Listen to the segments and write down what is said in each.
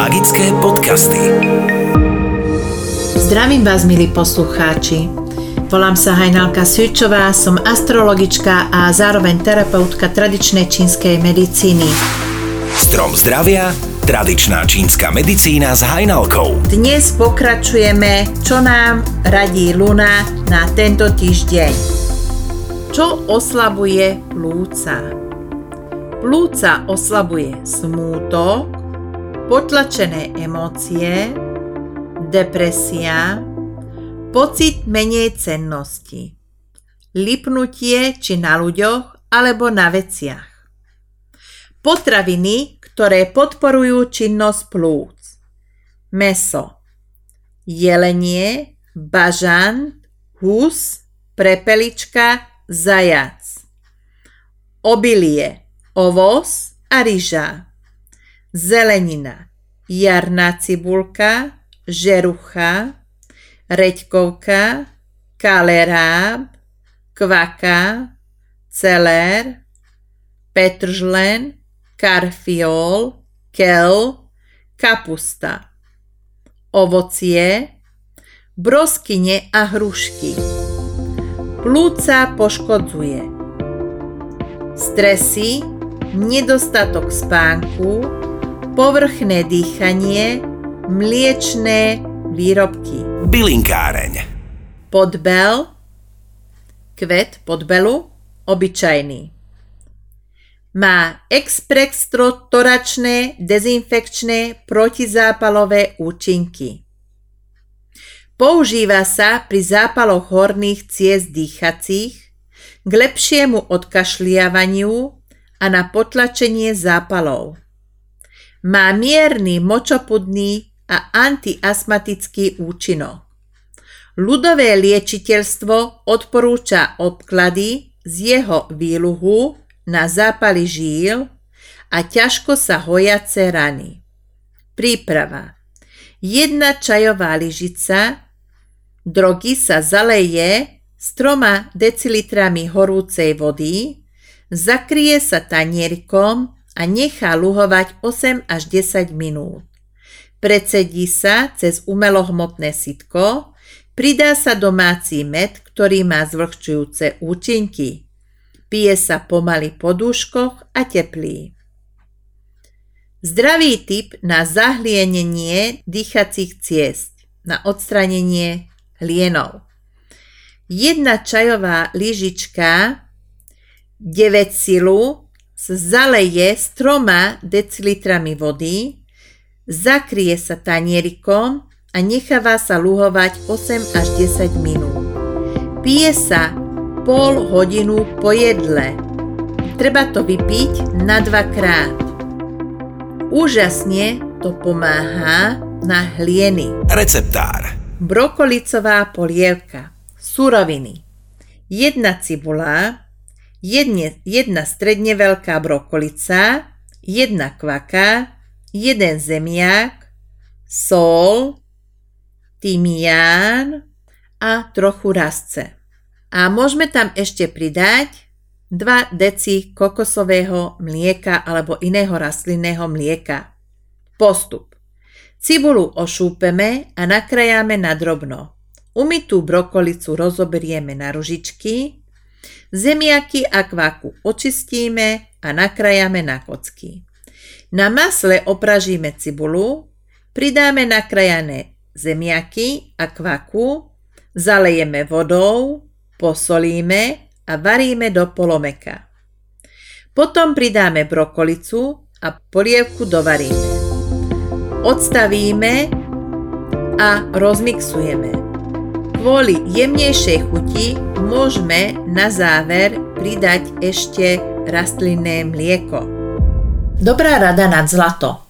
Magické podcasty. Zdravím vás, milí poslucháči. Volám sa Hajnalka Svičová, som astrologička a zároveň terapeutka tradičnej čínskej medicíny. Strom zdravia, tradičná čínska medicína s Hajnalkou. Dnes pokračujeme, čo nám radí Luna na tento týždeň. Čo oslabuje plúca? Plúca oslabuje smútok, potlačené emócie, depresia, pocit menej cennosti, lipnutie či na ľuďoch alebo na veciach. Potraviny, ktoré podporujú činnosť plúc. Meso, jelenie, bažant, hus, prepelička, zajac. Obilie, ovoz a ryža. Zelenina, jarná cibulka, žerucha, reďkovka, kaleráb, kvaka, celer, petržlen, karfiol, kel, kapusta. Ovocie, broskyne a hrušky. Plúca poškodzuje. Stresy, nedostatok spánku, povrchné dýchanie, mliečné výrobky. Bylinkáreň. Podbel, kvet podbelu, obyčajný. Má exprekstrotoračné dezinfekčné protizápalové účinky. Používa sa pri zápaloch horných ciest dýchacích, k lepšiemu odkašliavaniu a na potlačenie zápalov. Má mierny močopudný a antiasmatický účinok. Ľudové liečiteľstvo odporúča obklady z jeho výluhu na zápaly žíl a ťažko sa hojace rany. Príprava. Jedna čajová lyžica drogy sa zaleje s troma decilitrami horúcej vody, zakrie sa tanierikom a nechá luhovať 8 až 10 minút. Precedí sa cez umelohmotné sitko, pridá sa domáci med, ktorý má zvlhčujúce účinky. Pije sa pomaly po dúškoch a teplý. Zdravý typ na zahlienenie dýchacích ciest, na odstranenie hlienov. Jedna čajová lyžička 9 silu zaleje s troma decilitrami vody, zakrie sa tanierikom a necháva sa luhovať 8 až 10 minút. Pije sa pol hodinu po jedle. Treba to vypiť na dvakrát. Úžasne to pomáha na hlieny. Receptár. Brokolicová polievka. Suroviny. Jedna cibula, jedne, jedna stredne veľká brokolica, jedna kvaka, jeden zemiak, sol, tymián a trochu rasce. A môžeme tam ešte pridať 2 deci kokosového mlieka alebo iného rastlinného mlieka. Postup. Cibulu ošúpeme a nakrajáme na drobno. Umytú brokolicu rozoberieme na ružičky, zemiaky a kvaku očistíme a nakrajame na kocky. Na masle opražíme cibulu, pridáme nakrajané zemiaky a kvaku, zalejeme vodou, posolíme a varíme do polomeka. Potom pridáme brokolicu a polievku dovaríme. Odstavíme a rozmixujeme. Kvôli jemnejšej chuti môžeme na záver pridať ešte rastlinné mlieko. Dobrá rada nad zlato.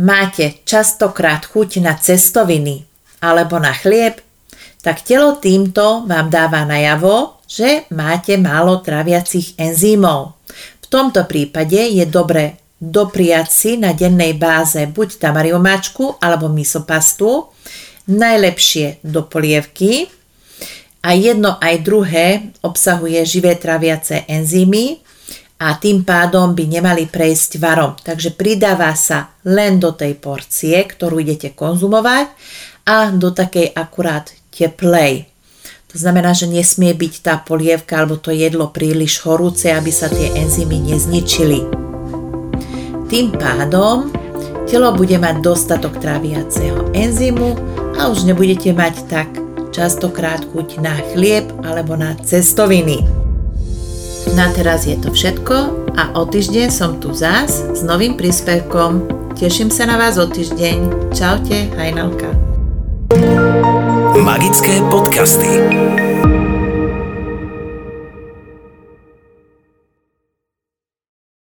Máte častokrát chuť na cestoviny alebo na chlieb tak telo týmto vám dáva najavo, že máte málo traviacich enzýmov. V tomto prípade je dobre dopriať si na dennej báze buď tamariomáčku alebo misopastu, najlepšie do polievky a jedno aj druhé obsahuje živé traviace enzymy a tým pádom by nemali prejsť varom. Takže pridáva sa len do tej porcie, ktorú idete konzumovať a do takej akurát teplej. To znamená, že nesmie byť tá polievka alebo to jedlo príliš horúce, aby sa tie enzymy nezničili. Tým pádom telo bude mať dostatok tráviaceho enzymu a už nebudete mať tak častokrát chuť na chlieb alebo na cestoviny. Na teraz je to všetko a o týždeň som tu zás s novým príspevkom. Teším sa na vás o týždeň. Čaute, Hajnalka. Magické podcasty.